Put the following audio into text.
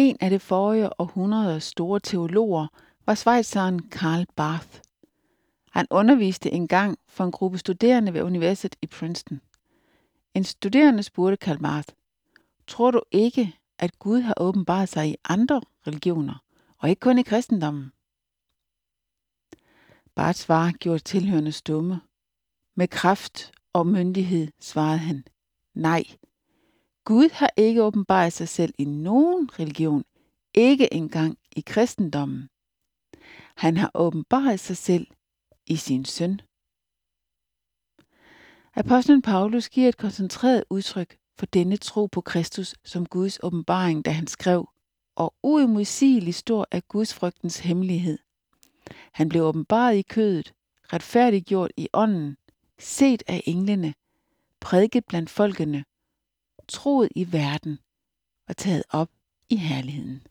En af det forrige århundredes store teologer var schweizeren Karl Barth. Han underviste engang for en gruppe studerende ved universitetet i Princeton. En studerende spurgte Karl Barth, tror du ikke, at Gud har åbenbaret sig i andre religioner, og ikke kun i kristendommen? Barths svar gjorde tilhørende stumme. Med kraft og myndighed svarede han, nej, Gud har ikke åbenbaret sig selv i nogen religion, ikke engang i kristendommen. Han har åbenbaret sig selv i sin søn. Apostlen Paulus giver et koncentreret udtryk for denne tro på Kristus som Guds åbenbaring, da han skrev, og uimodsigeligt stor er Guds frygtens hemmelighed. Han blev åbenbaret i kødet, retfærdiggjort i ånden, set af englene, prædiket blandt folkene, troet i verden og taget op i herligheden.